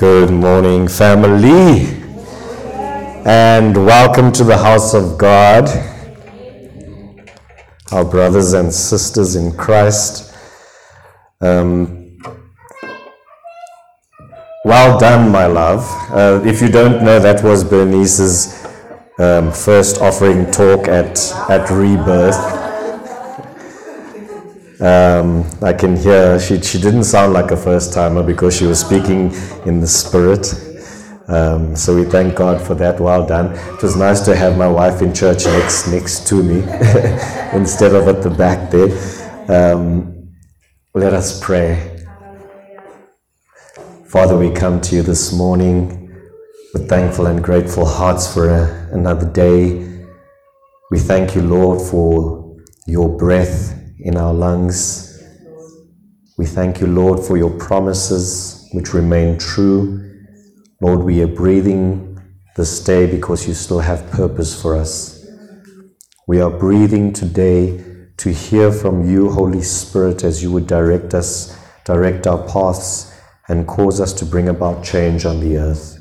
Good morning, family, and welcome to the house of God. Our brothers and sisters in Christ. Um, well done, my love. Uh, if you don't know, that was Bernice's um, first offering talk at, at Rebirth. Um, I can hear she, she didn't sound like a first timer because she was speaking in the spirit. Um, so we thank God for that. Well done. It was nice to have my wife in church next next to me instead of at the back there. Um, let us pray. Father, we come to you this morning with thankful and grateful hearts for a, another day. We thank you, Lord, for your breath in our lungs. We thank you, Lord, for your promises which remain true. Lord, we are breathing this day because you still have purpose for us. We are breathing today to hear from you, Holy Spirit, as you would direct us, direct our paths, and cause us to bring about change on the earth.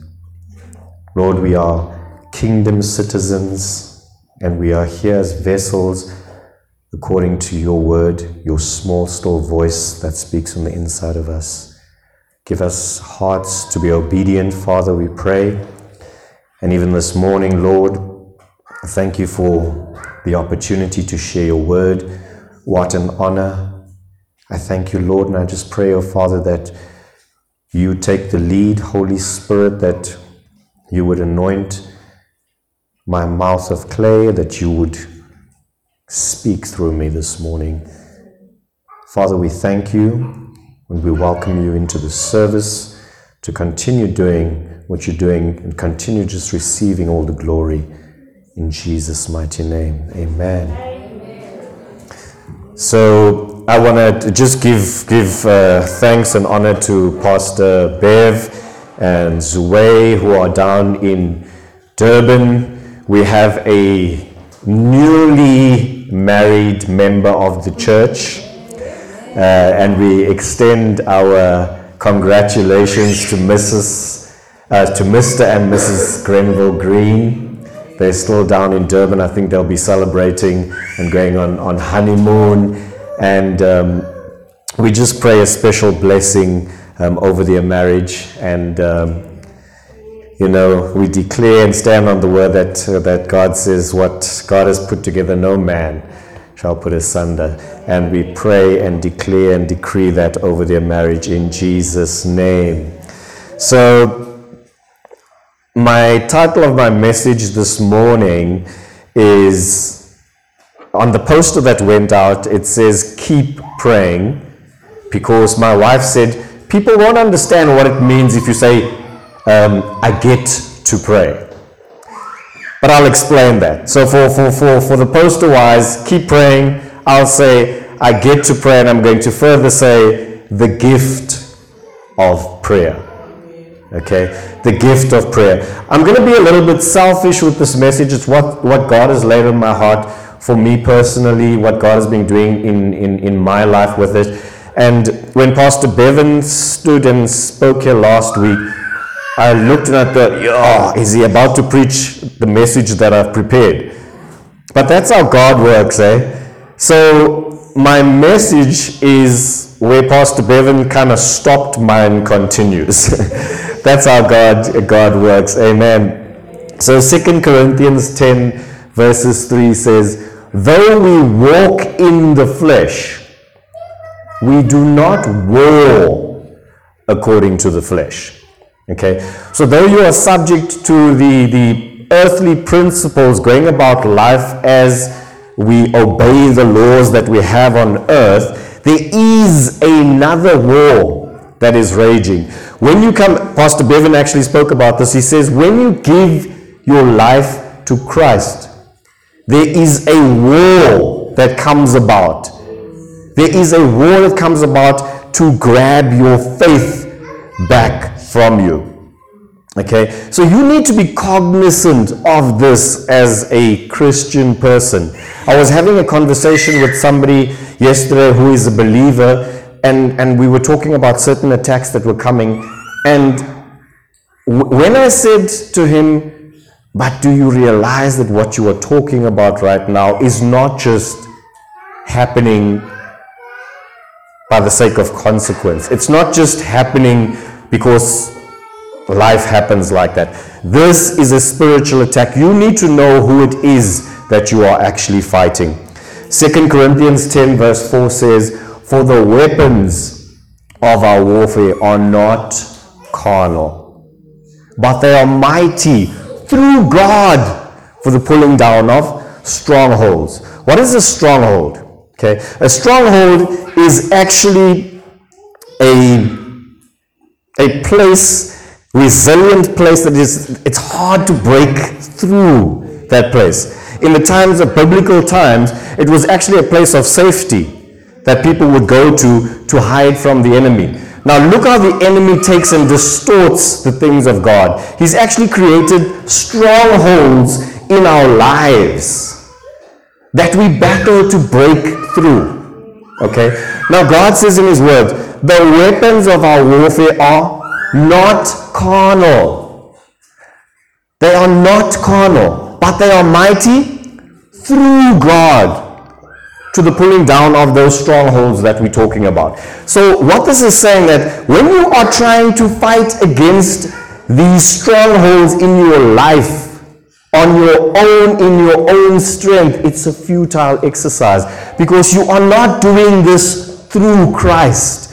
Lord, we are kingdom citizens and we are here as vessels according to your word, your small, still voice that speaks on the inside of us. Give us hearts to be obedient, Father, we pray. And even this morning, Lord, thank you for the opportunity to share your word. What an honor. I thank you, Lord, and I just pray, oh Father, that you take the lead, Holy Spirit, that you would anoint my mouth of clay, that you would speak through me this morning. Father, we thank you and we welcome you into the service to continue doing what you're doing and continue just receiving all the glory in Jesus' mighty name. Amen. So I want to just give give uh, thanks and honor to Pastor Bev and Zue who are down in Durban. We have a newly married member of the church. Uh, and we extend our congratulations to Mrs. Uh, to Mr. and Mrs. Grenville Green. They're still down in Durban. I think they'll be celebrating and going on, on honeymoon. And um, we just pray a special blessing um, over their marriage. And um, you know, we declare and stand on the word that, uh, that God says, What God has put together, no man shall put asunder. And we pray and declare and decree that over their marriage in Jesus' name. So, my title of my message this morning is on the poster that went out, it says, Keep praying, because my wife said, People won't understand what it means if you say, um, I get to pray. But I'll explain that. So for, for, for, for the poster wise, keep praying. I'll say, I get to pray, and I'm going to further say, the gift of prayer. Okay? The gift of prayer. I'm going to be a little bit selfish with this message. It's what, what God has laid on my heart for me personally, what God has been doing in, in, in my life with it. And when Pastor Bevan stood and spoke here last week, I looked and I thought, yeah, is he about to preach the message that I've prepared? But that's how God works, eh? So my message is where Pastor Bevan kind of stopped, mine continues. that's how God God works. Amen. So Second Corinthians 10 verses 3 says, Though we walk in the flesh, we do not war according to the flesh. Okay, so though you are subject to the, the earthly principles going about life as we obey the laws that we have on earth, there is another war that is raging. When you come, Pastor Bevan actually spoke about this. He says, when you give your life to Christ, there is a war that comes about. There is a war that comes about to grab your faith back from you. Okay, so you need to be cognizant of this as a Christian person. I was having a conversation with somebody yesterday who is a believer, and, and we were talking about certain attacks that were coming. And when I said to him, But do you realize that what you are talking about right now is not just happening by the sake of consequence? It's not just happening because life happens like that. This is a spiritual attack. You need to know who it is that you are actually fighting. Second Corinthians 10, verse 4 says, For the weapons of our warfare are not carnal but they are mighty through God for the pulling down of strongholds. What is a stronghold? Okay, a stronghold is actually a a place, resilient place that is it's hard to break through that place. In the times of biblical times, it was actually a place of safety that people would go to to hide from the enemy. Now, look how the enemy takes and distorts the things of God. He's actually created strongholds in our lives that we battle to break through. Okay? Now, God says in His Word, the weapons of our warfare are not carnal. They are not carnal, but they are mighty through God to the pulling down of those strongholds that we're talking about. So, what this is saying that when you are trying to fight against these strongholds in your life, on your own, in your own strength, it's a futile exercise because you are not doing this through Christ.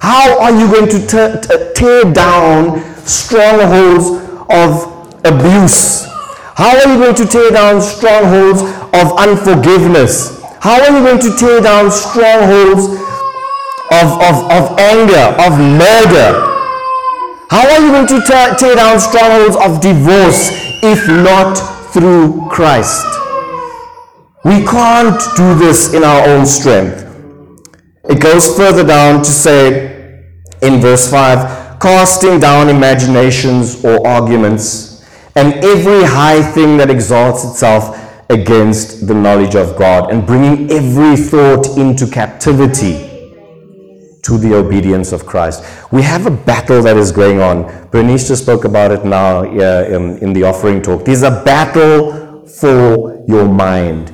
How are you going to t- t- tear down strongholds of abuse? How are you going to tear down strongholds of unforgiveness? How are you going to tear down strongholds of, of, of anger, of murder? How are you going to tear, tear down strongholds of divorce if not through Christ? We can't do this in our own strength. It goes further down to say in verse 5 casting down imaginations or arguments and every high thing that exalts itself against the knowledge of God and bringing every thought into captivity to the obedience of Christ. We have a battle that is going on. Bernice just spoke about it now uh, in, in the offering talk. There's a battle for your mind.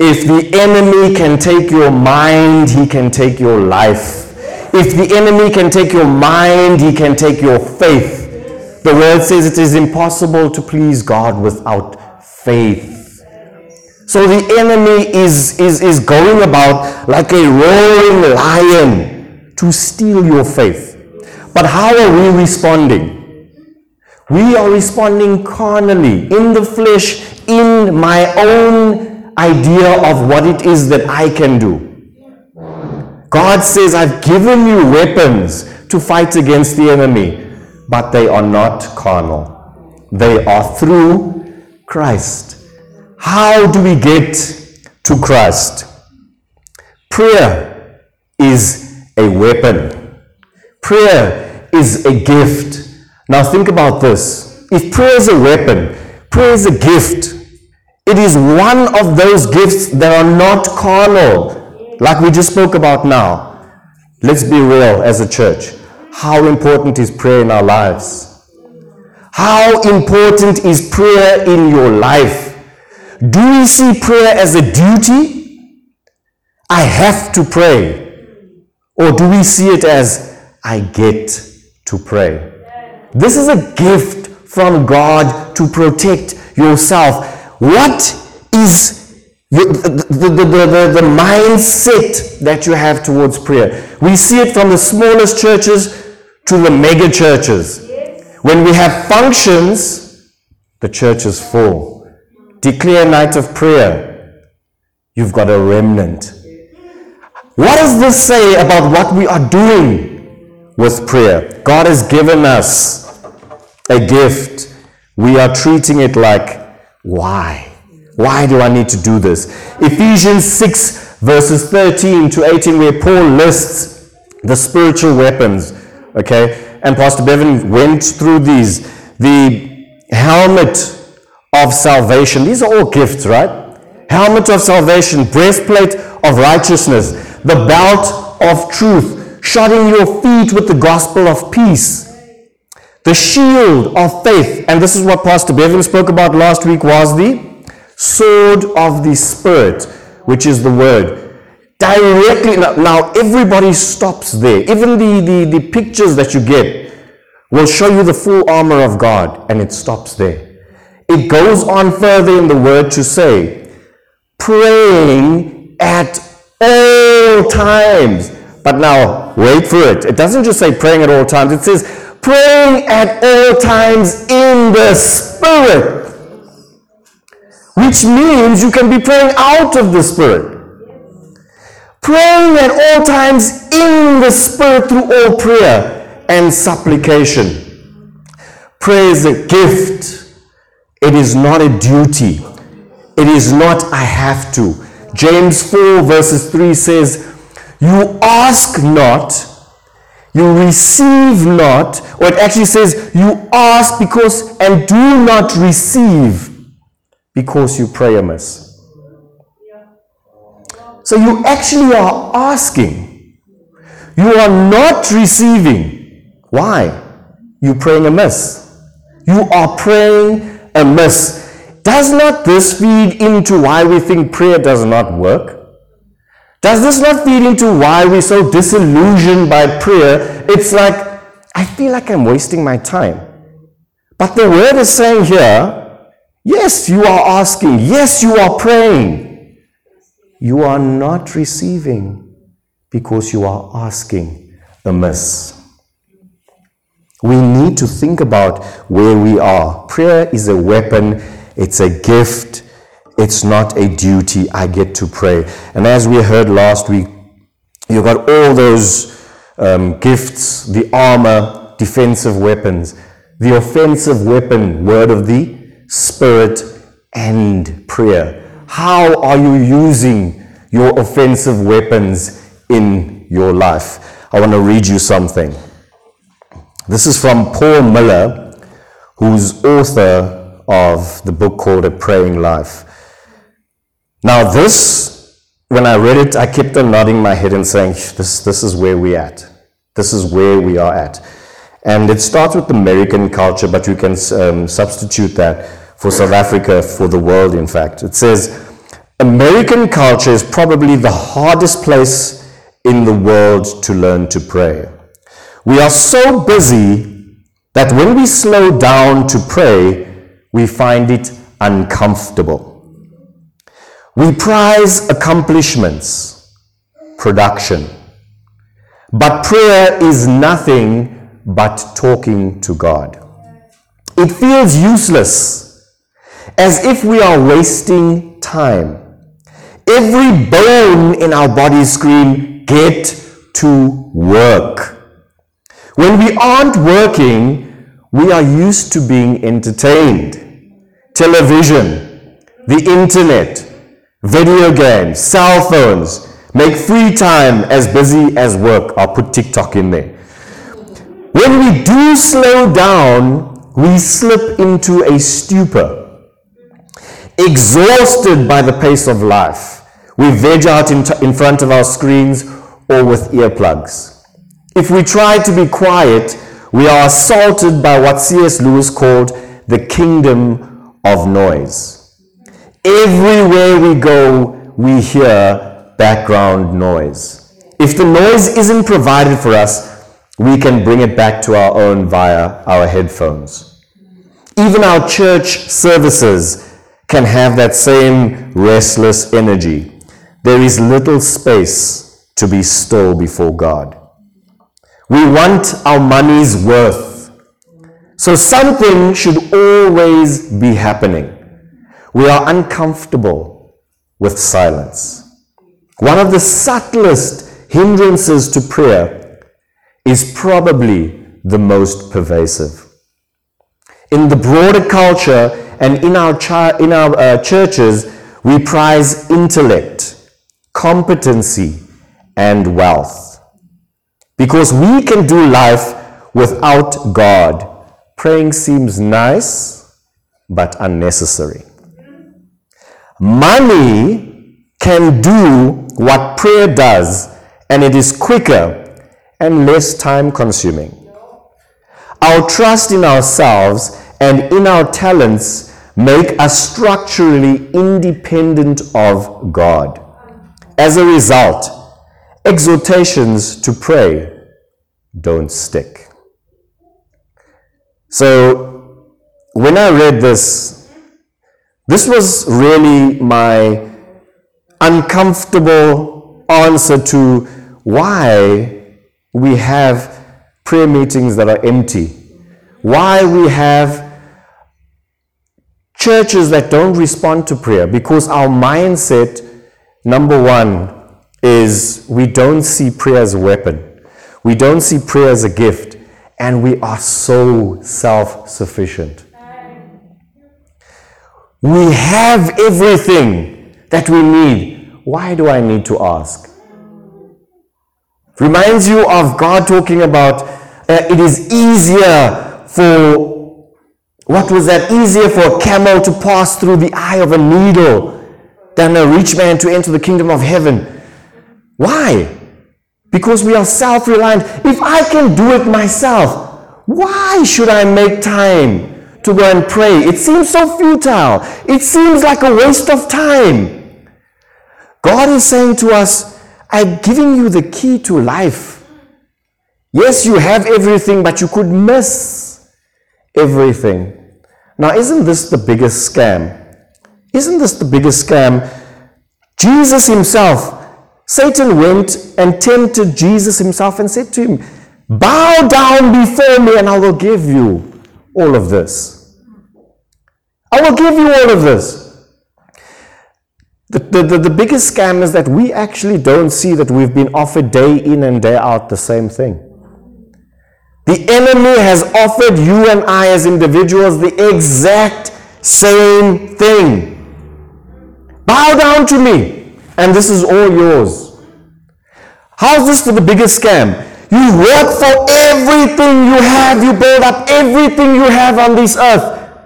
If the enemy can take your mind, he can take your life. If the enemy can take your mind, he can take your faith. The word says it is impossible to please God without faith. So the enemy is, is, is going about like a roaring lion to steal your faith. But how are we responding? We are responding carnally, in the flesh, in my own idea of what it is that I can do. God says, I've given you weapons to fight against the enemy, but they are not carnal. They are through Christ. How do we get to Christ? Prayer is a weapon. Prayer is a gift. Now think about this. If prayer is a weapon, prayer is a gift. It is one of those gifts that are not carnal, like we just spoke about now. Let's be real as a church. How important is prayer in our lives? How important is prayer in your life? Do we see prayer as a duty? I have to pray. Or do we see it as I get to pray? This is a gift from God to protect yourself. What is the, the, the, the, mindset that you have towards prayer? We see it from the smallest churches to the mega churches. When we have functions, the church is full Declare night of prayer. You've got a remnant. What does this say about what we are doing with prayer? God has given us a gift. We are treating it like, why? Why do I need to do this? Ephesians 6, verses 13 to 18, where Paul lists the spiritual weapons. Okay? And Pastor Bevan went through these. The helmet of salvation. These are all gifts, right? Helmet of salvation, breastplate of righteousness, the belt of truth, shodding your feet with the gospel of peace, The shield of faith, and this is what Pastor Bevan spoke about last week, was the sword of the Spirit, which is the word. Directly, now everybody stops there. Even the, the, the pictures that you get will show you the full armor of God, and it stops there. It goes on further in the word to say, praying at all times. But now, wait for it. It doesn't just say praying at all times, it says praying at all times in the Spirit. Which means you can be praying out of the Spirit. Praying at all times in the Spirit through all prayer and supplication. Prayer is a gift, it is not a duty. It is not, I have to. James 4, verses 3 says, You ask not you receive not, or it actually says, you ask because and do not receive because you pray amiss. So you actually are asking. You are not receiving. Why? You praying amiss. You are praying amiss. Does not this feed into why we think prayer does not work? Does this not feed into why we're so disillusioned by prayer? It's like, I feel like I'm wasting my time. But the word is saying here, yes, you are asking, yes, you are praying. You are not receiving because you are asking amiss. We need to think about where we are. Prayer is a weapon, it's a gift, it's not a duty. I get to pray. And as we heard last week, you've got all those um, gifts, the armor, defensive weapons, the offensive weapon, word of the Spirit, and prayer. How are you using your offensive weapons in your life? I want to read you something. This is from Paul Miller, who's author of the book called A Praying Life. Now, this, when I read it, I kept on nodding my head and saying, this, this is where we're at. This is where we are at. And it starts with American culture, but you can um, substitute that for South Africa, for the world, in fact. It says, American culture is probably the hardest place in the world to learn to pray. We are so busy that when we slow down to pray, we find it uncomfortable. We prize accomplishments, production. But prayer is nothing but talking to God. It feels useless, as if we are wasting time. Every bone in our body scream, get to work. When we aren't working, we are used to being entertained. Television, the internet, video games, cell phones, make free time as busy as work. I'll put TikTok in there. When we do slow down, we slip into a stupor. Exhausted by the pace of life, we veg out in, t- in front of our screens or with earplugs. If we try to be quiet, we are assaulted by what C.S. Lewis called the kingdom of noise. Everywhere we go, we hear background noise. If the noise isn't provided for us, we can bring it back to our own via our headphones. Even our church services can have that same restless energy. There is little space to be still before God. We want our money's worth. So something should always be happening we are uncomfortable with silence. One of the subtlest hindrances to prayer is probably the most pervasive. In the broader culture and in our, chi- in our uh, churches, we prize intellect, competency, and wealth. Because we can do life without God, praying seems nice but unnecessary. Money can do what prayer does, and it is quicker and less time consuming. Our trust in ourselves and in our talents make us structurally independent of God. As a result, exhortations to pray don't stick. So, when I read this, this was really my uncomfortable answer to why we have prayer meetings that are empty, why we have churches that don't respond to prayer, because our mindset, number one, is we don't see prayer as a weapon. We don't see prayer as a gift, and we are so self sufficient. We have everything that we need. Why do I need to ask? Reminds you of God talking about uh, it is easier for, what was that? Easier for a camel to pass through the eye of a needle than a rich man to enter the kingdom of heaven. Why? Because we are self reliant. If I can do it myself, why should I make time to go and pray? It seems so futile. It seems like a waste of time. God is saying to us, I'm giving you the key to life. Yes, you have everything, but you could miss everything. Now, isn't this the biggest scam? Isn't this the biggest scam? Jesus himself Satan went and tempted Jesus himself and said to him, Bow down before me and I will give you all of this. I will give you all of this. The, the, the, biggest scam is that we actually don't see that we've been offered day in and day out the same thing. The enemy has offered you and I as individuals the exact same thing. Bow down to me and this is all yours. How's this for the biggest scam? You work for everything you have, you build up everything you have on this earth.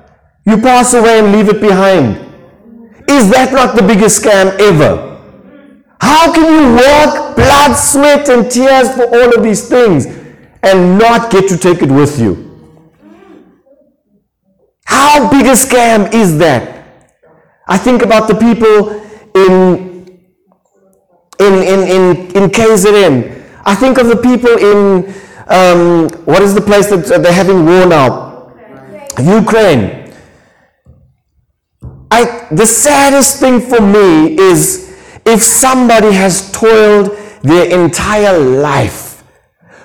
You pass away and leave it behind. Is that not the biggest scam ever? How can you work blood, sweat, and tears for all of these things and not get to take it with you? How big a scam is that? I think about the people in in, in, in, in KZN. I think of the people in, um, what is the place that they're having war now? Ukraine. I, the saddest thing for me is if somebody has toiled their entire life,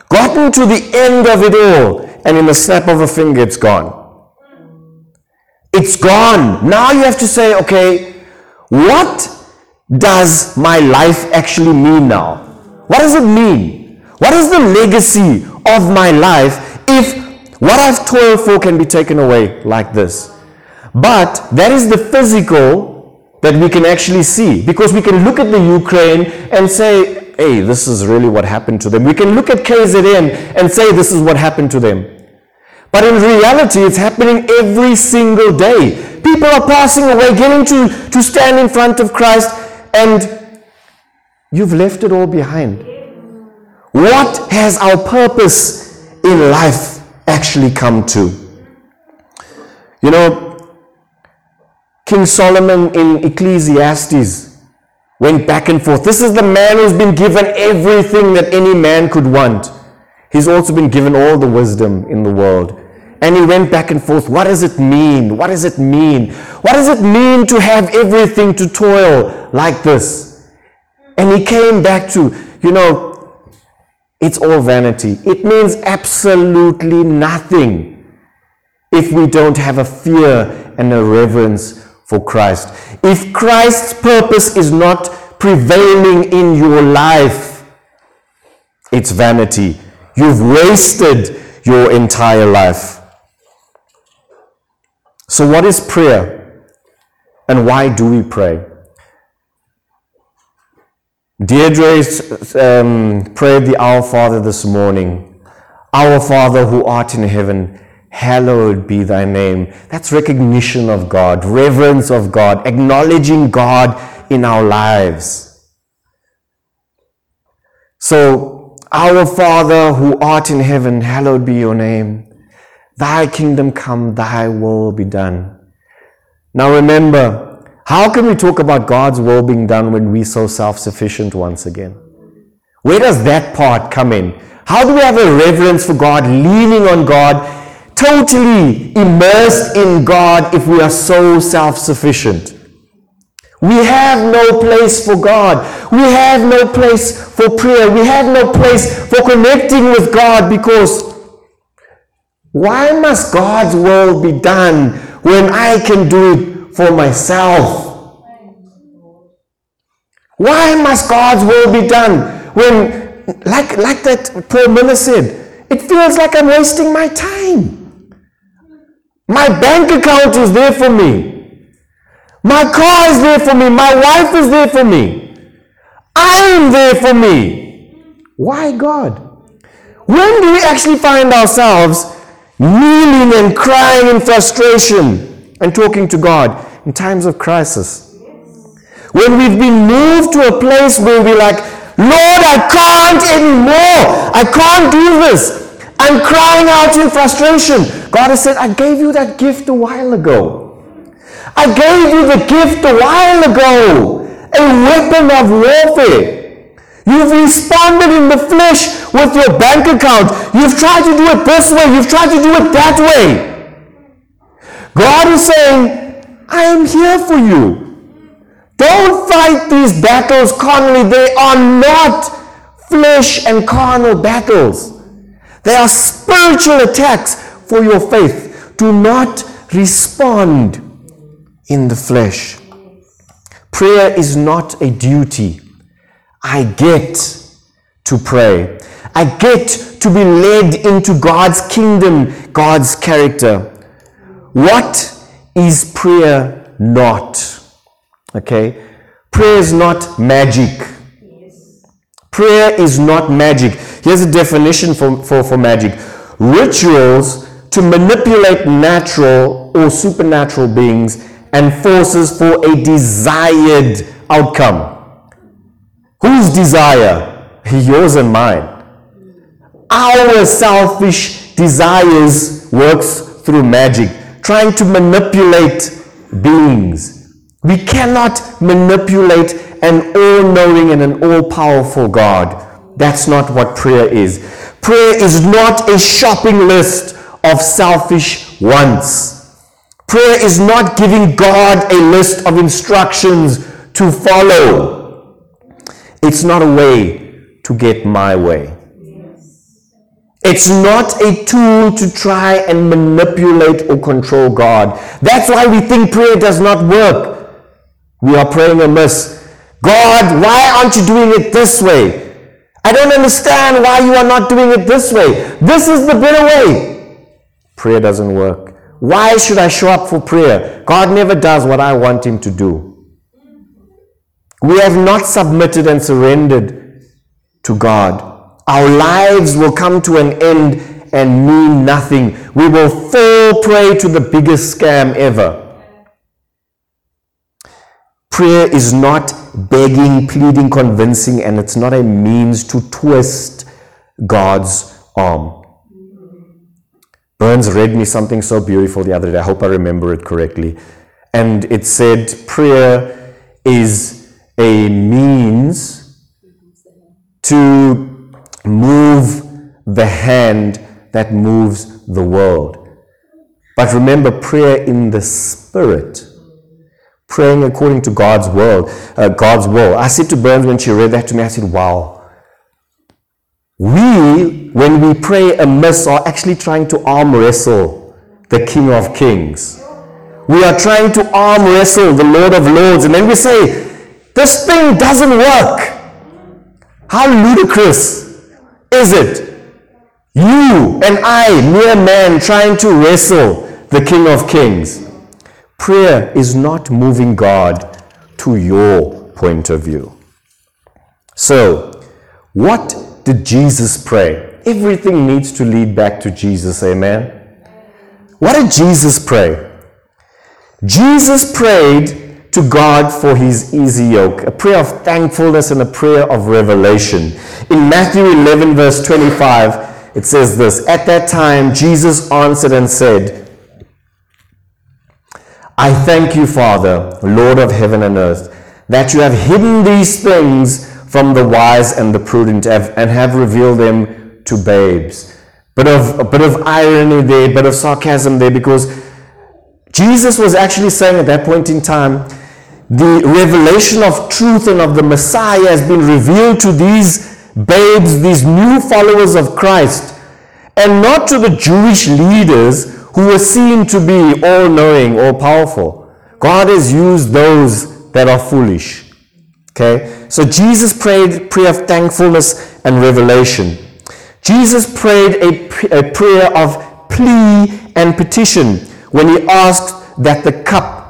gotten to the end of it all, and in the snap of a finger, it's gone. It's gone. Now you have to say, okay, what does my life actually mean now? What does it mean? What is the legacy of my life if what I've toiled for can be taken away like this? But that is the physical that we can actually see because we can look at the Ukraine and say, hey, this is really what happened to them. We can look at KZN and say, this is what happened to them. But in reality, it's happening every single day. People are passing away, getting to, to stand in front of Christ, and you've left it all behind. What has our purpose in life actually come to? You know, King Solomon in Ecclesiastes went back and forth. This is the man who's been given everything that any man could want. He's also been given all the wisdom in the world. And he went back and forth. What does it mean? What does it mean? What does it mean to have everything to toil like this? And he came back to, you know, it's all vanity. It means absolutely nothing if we don't have a fear and a reverence for Christ. If Christ's purpose is not prevailing in your life, it's vanity. You've wasted your entire life. So, what is prayer? And why do we pray? Deirdre um, prayed the Our Father this morning. Our Father who art in heaven, hallowed be thy name. That's recognition of God, reverence of God, acknowledging God in our lives. So, our Father who art in heaven, hallowed be your name. Thy kingdom come, thy will be done. Now remember, how can we talk about God's will being done when we're so self sufficient once again? Where does that part come in? How do we have a reverence for God, leaning on God, totally immersed in God if we are so self sufficient? We have no place for God. We have no place for prayer. We have no place for connecting with God because why must God's will be done when I can do it for myself? Why must God's will be done when, like, like that Paul Miller said, it feels like I'm wasting my time? My bank account is there for me. My car is there for me. My wife is there for me. I am there for me. Why God? When do we actually find ourselves kneeling and crying in frustration and talking to God in times of crisis. When we've been moved to a place where we're like, Lord, I can't anymore. I can't do this. I'm crying out in frustration. God has said, I gave you that gift a while ago. I gave you the gift a while ago. A weapon of warfare. You've responded in the flesh with your bank account. You've tried to do it this way. You've tried to do it that way. God is saying, I am here for you. Don't fight these battles carnally. They are not flesh and carnal battles. They are spiritual attacks for your faith. Do not respond in the flesh. Prayer is not a duty. I get to pray. I get to be led into God's kingdom, God's character. What is prayer not? Okay? Prayer is not magic. Prayer is not magic. Here's a definition for, for, for magic rituals to manipulate natural or supernatural beings and forces for a desired outcome. Whose desire? Yours and mine. Our selfish desires works through magic, trying to manipulate beings. We cannot manipulate an all-knowing and an all-powerful God. That's not what prayer is. Prayer is not a shopping list of selfish wants. Prayer is not giving God a list of instructions to follow. It's not a way to get my way. It's not a tool to try and manipulate or control God. That's why we think prayer does not work. We are praying amiss. God, why aren't you doing it this way? I don't understand why you are not doing it this way. This is the better way. Prayer doesn't work. Why should I show up for prayer? God never does what I want Him to do. We have not submitted and surrendered to God. Our lives will come to an end and mean nothing. We will fall prey to the biggest scam ever. Prayer is not begging, pleading, convincing, and it's not a means to twist God's arm. Burns read me something so beautiful the other day. I hope I remember it correctly. And it said, Prayer is a means to move the hand that moves the world. But remember, prayer in the spirit, praying according to God's will, uh, God's will. I said to Burns when she read that to me, I said, "Wow." We, when we pray amiss, are actually trying to arm wrestle the King of Kings. We are trying to arm wrestle the Lord of Lords, and then we say, this thing doesn't work. How ludicrous is it? You and I, mere man, trying to wrestle the King of Kings. Prayer is not moving God to your point of view. So, what did Jesus pray? Everything needs to lead back to Jesus, amen? What did Jesus pray? Jesus prayed to God for his easy yoke, a prayer of thankfulness and a prayer of revelation. In Matthew 11, verse 25, It says this At that time, Jesus answered and said, I thank you, Father, Lord of heaven and earth, that you have hidden these things from the wise and the prudent and have revealed them to babes. Bit of a bit of irony there, bit of sarcasm there, because Jesus was actually saying at that point in time, the revelation of truth and of the Messiah has been revealed to these babes, these new followers of Christ, and not to the Jewish leaders who were seen to be all knowing, all powerful. God has used those that are foolish. Okay? So Jesus prayed prayer of thankfulness and revelation. Jesus prayed a, a prayer of plea and petition when he asked that the cup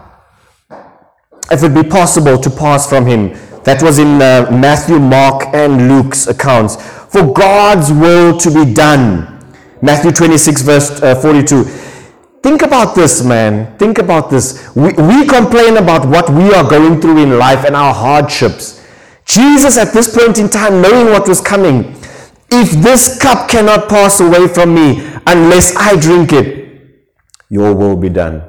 if it be possible to pass from him. That was in uh, Matthew, Mark, and Luke's accounts. For God's will to be done. Matthew 26, verse uh, 42. Think about this, man. Think about this. We, we complain about what we are going through in life and our hardships. Jesus, at this point in time, knowing what was coming, if this cup cannot pass away from me unless I drink it, your will be done.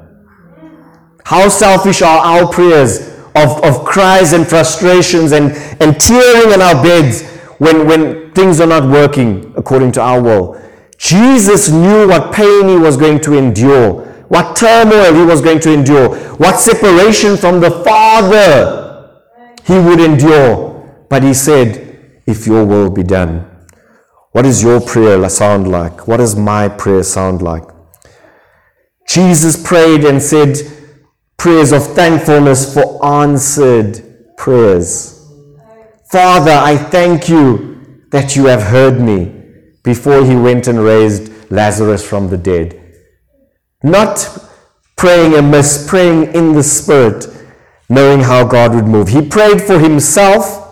How selfish are our prayers of, of cries and frustrations and, and tearing in our beds when, when things are not working according to our will. Jesus knew what pain he was going to endure, what turmoil he was going to endure, what separation from the Father he would endure. But he said, If your will be done. What does your prayer sound like? What does my prayer sound like? Jesus prayed and said, prayers of thankfulness for answered prayers. Father, I thank you that you have heard me before he went and raised Lazarus from the dead. Not praying amiss, praying in the Spirit, knowing how God would move. He prayed for himself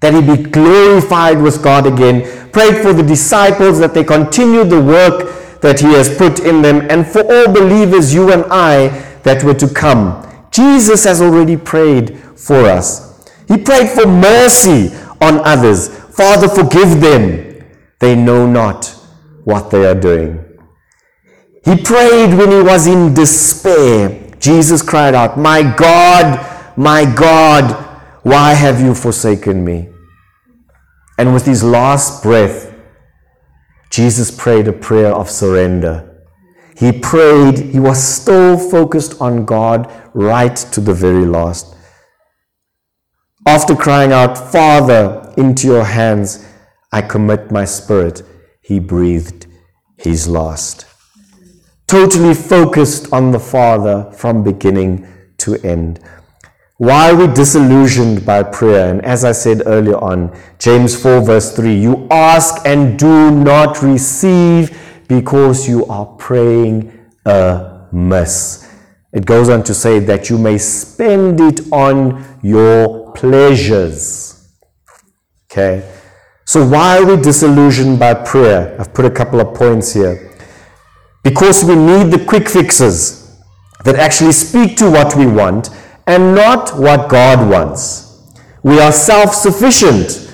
that he be glorified with God again, prayed for the disciples that they continue the work that he has put in them, and for all believers, you and I, that were to come. Jesus has already prayed for us. He prayed for mercy on others. Father, forgive them. They know not what they are doing. He prayed when he was in despair. Jesus cried out, My God, my God, why have you forsaken me? And with his last breath, Jesus prayed a prayer of surrender. He prayed, he was still focused on God right to the very last. After crying out, Father, into your hands I commit my spirit, he breathed his last. Totally focused on the Father from beginning to end. Why are we disillusioned by prayer? And as I said earlier on, James 4, verse 3 you ask and do not receive because you are praying amiss. It goes on to say that you may spend it on your pleasures. Okay? So, why are we disillusioned by prayer? I've put a couple of points here. Because we need the quick fixes that actually speak to what we want and not what God wants. We are self sufficient,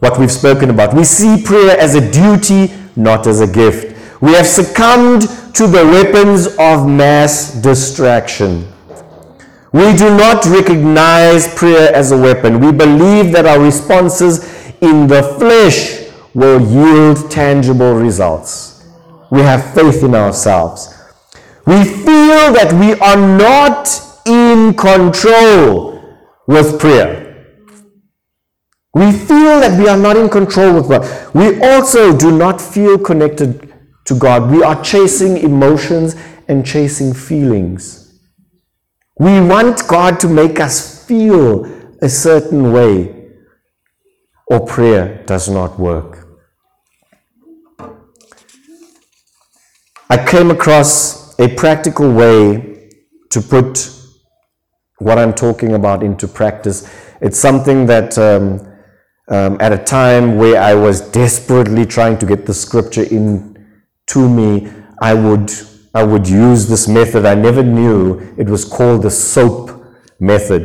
what we've spoken about. We see prayer as a duty, not as a gift. We have succumbed to the weapons of mass distraction. We do not recognize prayer as a weapon. We believe that our responses in the flesh will yield tangible results. We have faith in ourselves. We feel that we are not in control with prayer. We feel that we are not in control with God. We also do not feel connected to God. We are chasing emotions and chasing feelings. We want God to make us feel a certain way, or prayer does not work. I came across a practical way to put what I'm talking about into practice. It's something that um, um, at a time where I was desperately trying to get the scripture in to me, I would, I would use this method. I never knew it was called the SOAP method.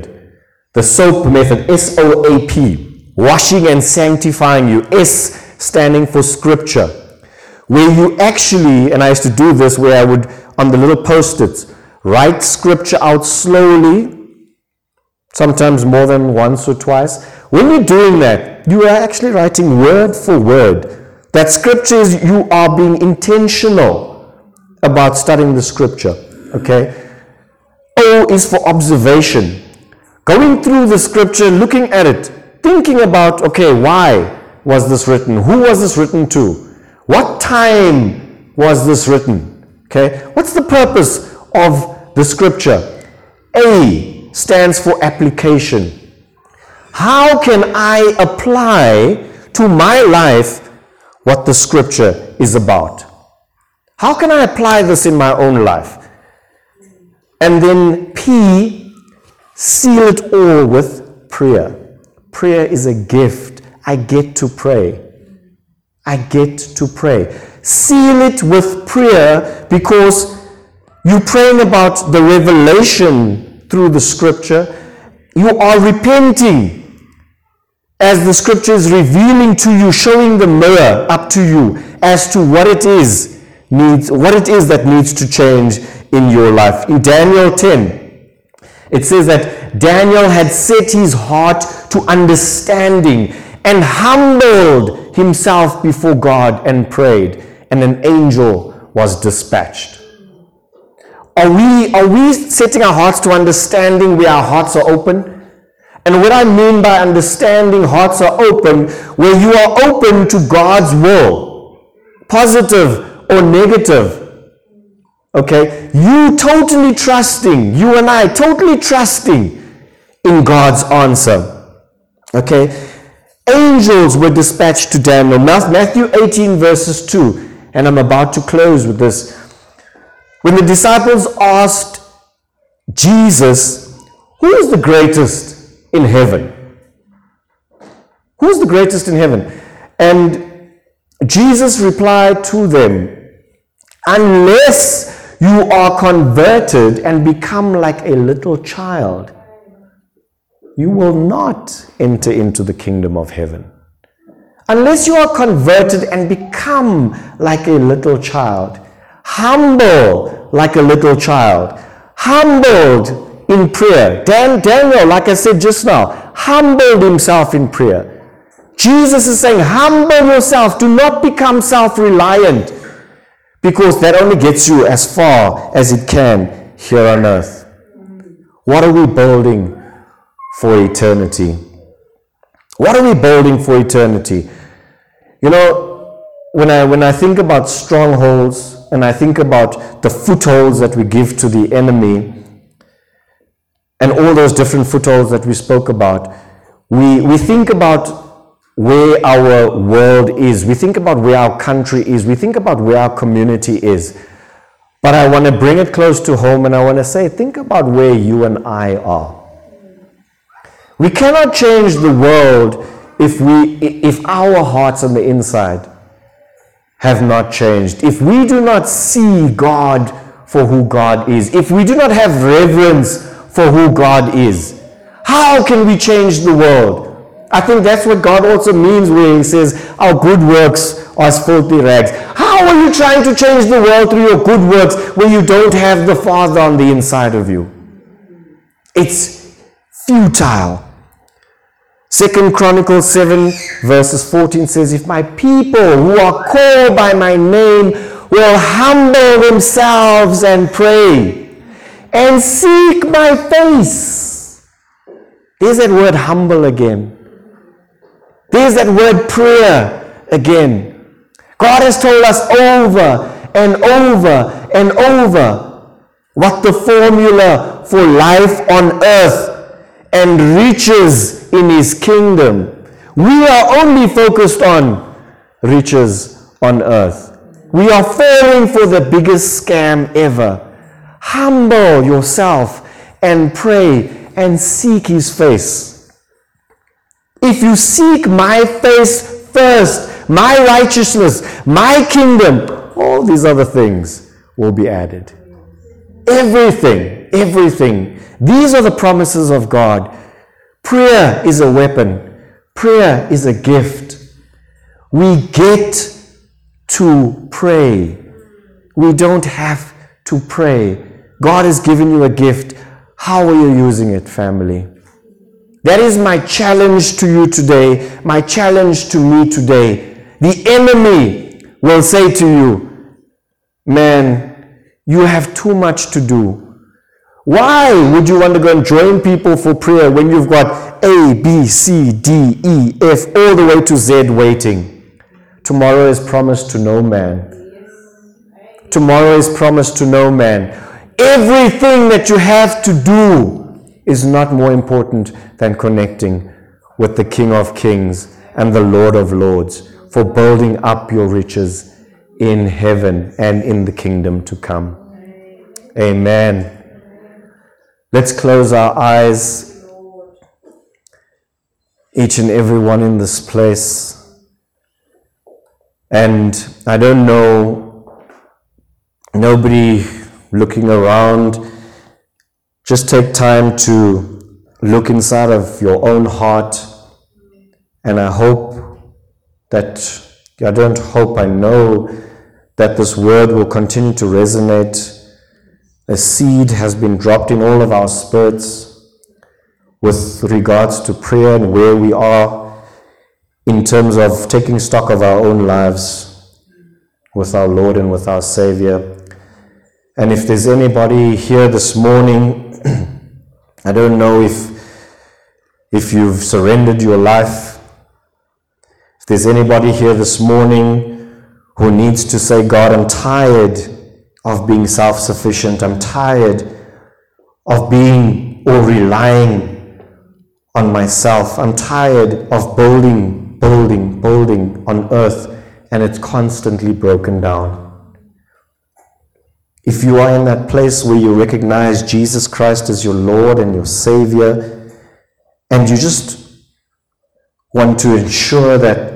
The SOAP method, S O A P, washing and sanctifying you. S standing for scripture. where you actually, and I used to do this where I would, on the little post its, write scripture out slowly, sometimes more than once or twice. When you're doing that, you are actually writing word for word. That scripture is you are being intentional about studying the scripture. Okay? O is for observation. Going through the scripture, looking at it, thinking about, okay, why was this written? Who was this written to? What time was this written? Okay, what's the purpose of the scripture? A stands for application. How can I apply to my life what the scripture is about? How can I apply this in my own life? And then P, seal it all with prayer. Prayer is a gift. I get to pray. I get to pray. Seal it with prayer because you're praying about the revelation through the scripture. You are repenting as the scripture is revealing to you, showing the mirror up to you as to what it is needs, what it is that needs to change in your life. In Daniel 10, it says that Daniel had set his heart to understanding and humbled himself before God and prayed, and an angel was dispatched. Are we, are we setting our hearts to understanding where our hearts are open? And what I mean by understanding hearts are open, where you are open to God's will, positive or negative, Okay? You totally trusting, you and I totally trusting in God's answer. Okay? Angels were dispatched to Daniel. Matthew 18, verses 2. And I'm about to close with this. When the disciples asked Jesus, Who is the greatest in heaven? Who is the greatest in heaven? And Jesus replied to them, Unless you are converted and become like a little child, you will not enter into the kingdom of heaven. Unless you are converted and become like a little child, humble like a little child, humbled in prayer. Dan, Daniel, like I said just now, humbled himself in prayer. Jesus is saying, humble yourself. Do not become self reliant because that only gets you as far as it can here on earth. What are we building for eternity? What are we building for eternity? You know, when I, when I think about strongholds and I think about the footholds that we give to the enemy and all those different footholds that we spoke about, we, we think about where our world is. We think about where our country is. We think about where our community is. But I want to bring it close to home and I want to say, think about where you and I are. We cannot change the world if, we, if our hearts on the inside have not changed. If we do not see God for who God is, if we do not have reverence for who God is, how can we change the world? I think that's what God also means when He says, Our good works are as filthy rags. How are you trying to change the world through your good works when you don't have the Father on the inside of you? It's futile. Second Chronicles 7 verses 14 says, If my people who are called by my name will humble themselves and pray and seek my face. There's that word humble again. There's that word prayer again. God has told us over and over and over what the formula for life on earth and riches in his kingdom. We are only focused on riches on earth. We are falling for the biggest scam ever. Humble yourself and pray and seek his face. If you seek my face first, my righteousness, my kingdom, all these other things will be added. Everything, everything. These are the promises of God. Prayer is a weapon, prayer is a gift. We get to pray. We don't have to pray. God has given you a gift. How are you using it, family? That is my challenge to you today, my challenge to me today. The enemy will say to you, Man, you have too much to do. Why would you want to go and join people for prayer when you've got A, B, C, D, E, F, all the way to Z waiting? Tomorrow is promised to no man. Tomorrow is promised to no man. Everything that you have to do is not more important than connecting with the King of Kings and the Lord of Lords for building up your riches in heaven and in the kingdom to come. Amen. Let's close our eyes, each and every one in this place. And I don't know, nobody looking around, just take time to look inside of your own heart. And I hope that, I don't hope, I know that this word will continue to resonate a seed has been dropped in all of our spirits with regards to prayer and where we are in terms of taking stock of our own lives with our Lord and with our Savior. And if there's anybody here this morning, I don't know if if you've surrendered your life, if there's anybody here this morning who needs to say, God, I'm tired of being self sufficient. I'm tired of being or relying on myself. I'm tired of building, building, building on earth and it's constantly broken down. If you are in that place where you recognize Jesus Christ as your Lord and your Savior, and you just want to ensure that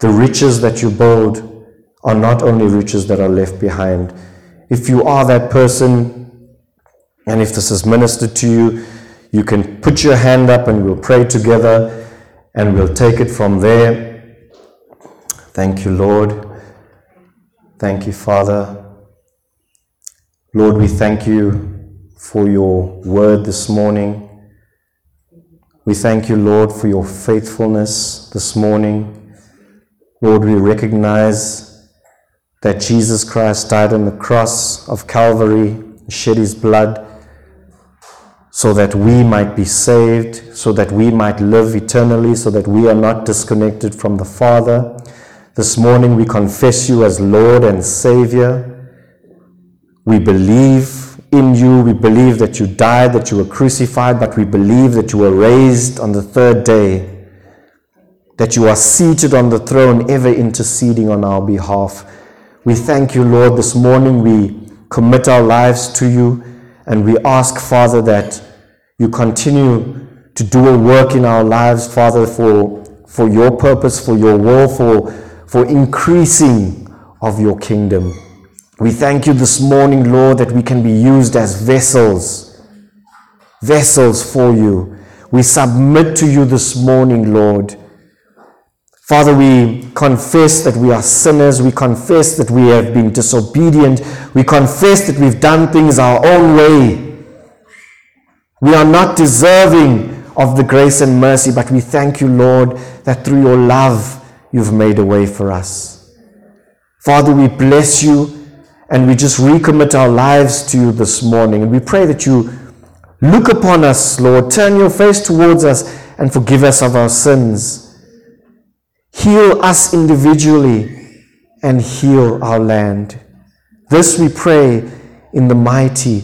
the riches that you build are not only riches that are left behind. If you are that person, and if this is ministered to you, you can put your hand up and we'll pray together and we'll take it from there. Thank you, Lord. Thank you, Father. Lord, we thank you for your word this morning. We thank you, Lord, for your faithfulness this morning. Lord, we recognize that Jesus Christ died on the cross of Calvary, shed his blood, so that we might be saved, so that we might live eternally, so that we are not disconnected from the Father. This morning we confess you as Lord and Savior. We believe in you. We believe that you died, that you were crucified, but we believe that you were raised on the third day, that you are seated on the throne, ever interceding on our behalf. We thank you, Lord, this morning. We commit our lives to you and we ask, Father, that you continue to do a work in our lives, Father, for, for your purpose, for your will, for, for increasing of your kingdom. We thank you this morning, Lord, that we can be used as vessels, vessels for you. We submit to you this morning, Lord. Father, we confess that we are sinners. We confess that we have been disobedient. We confess that we've done things our own way. We are not deserving of the grace and mercy, but we thank you, Lord, that through your love you've made a way for us. Father, we bless you and we just recommit our lives to you this morning. And we pray that you look upon us, Lord, turn your face towards us and forgive us of our sins. Heal us individually and heal our land. This we pray in the mighty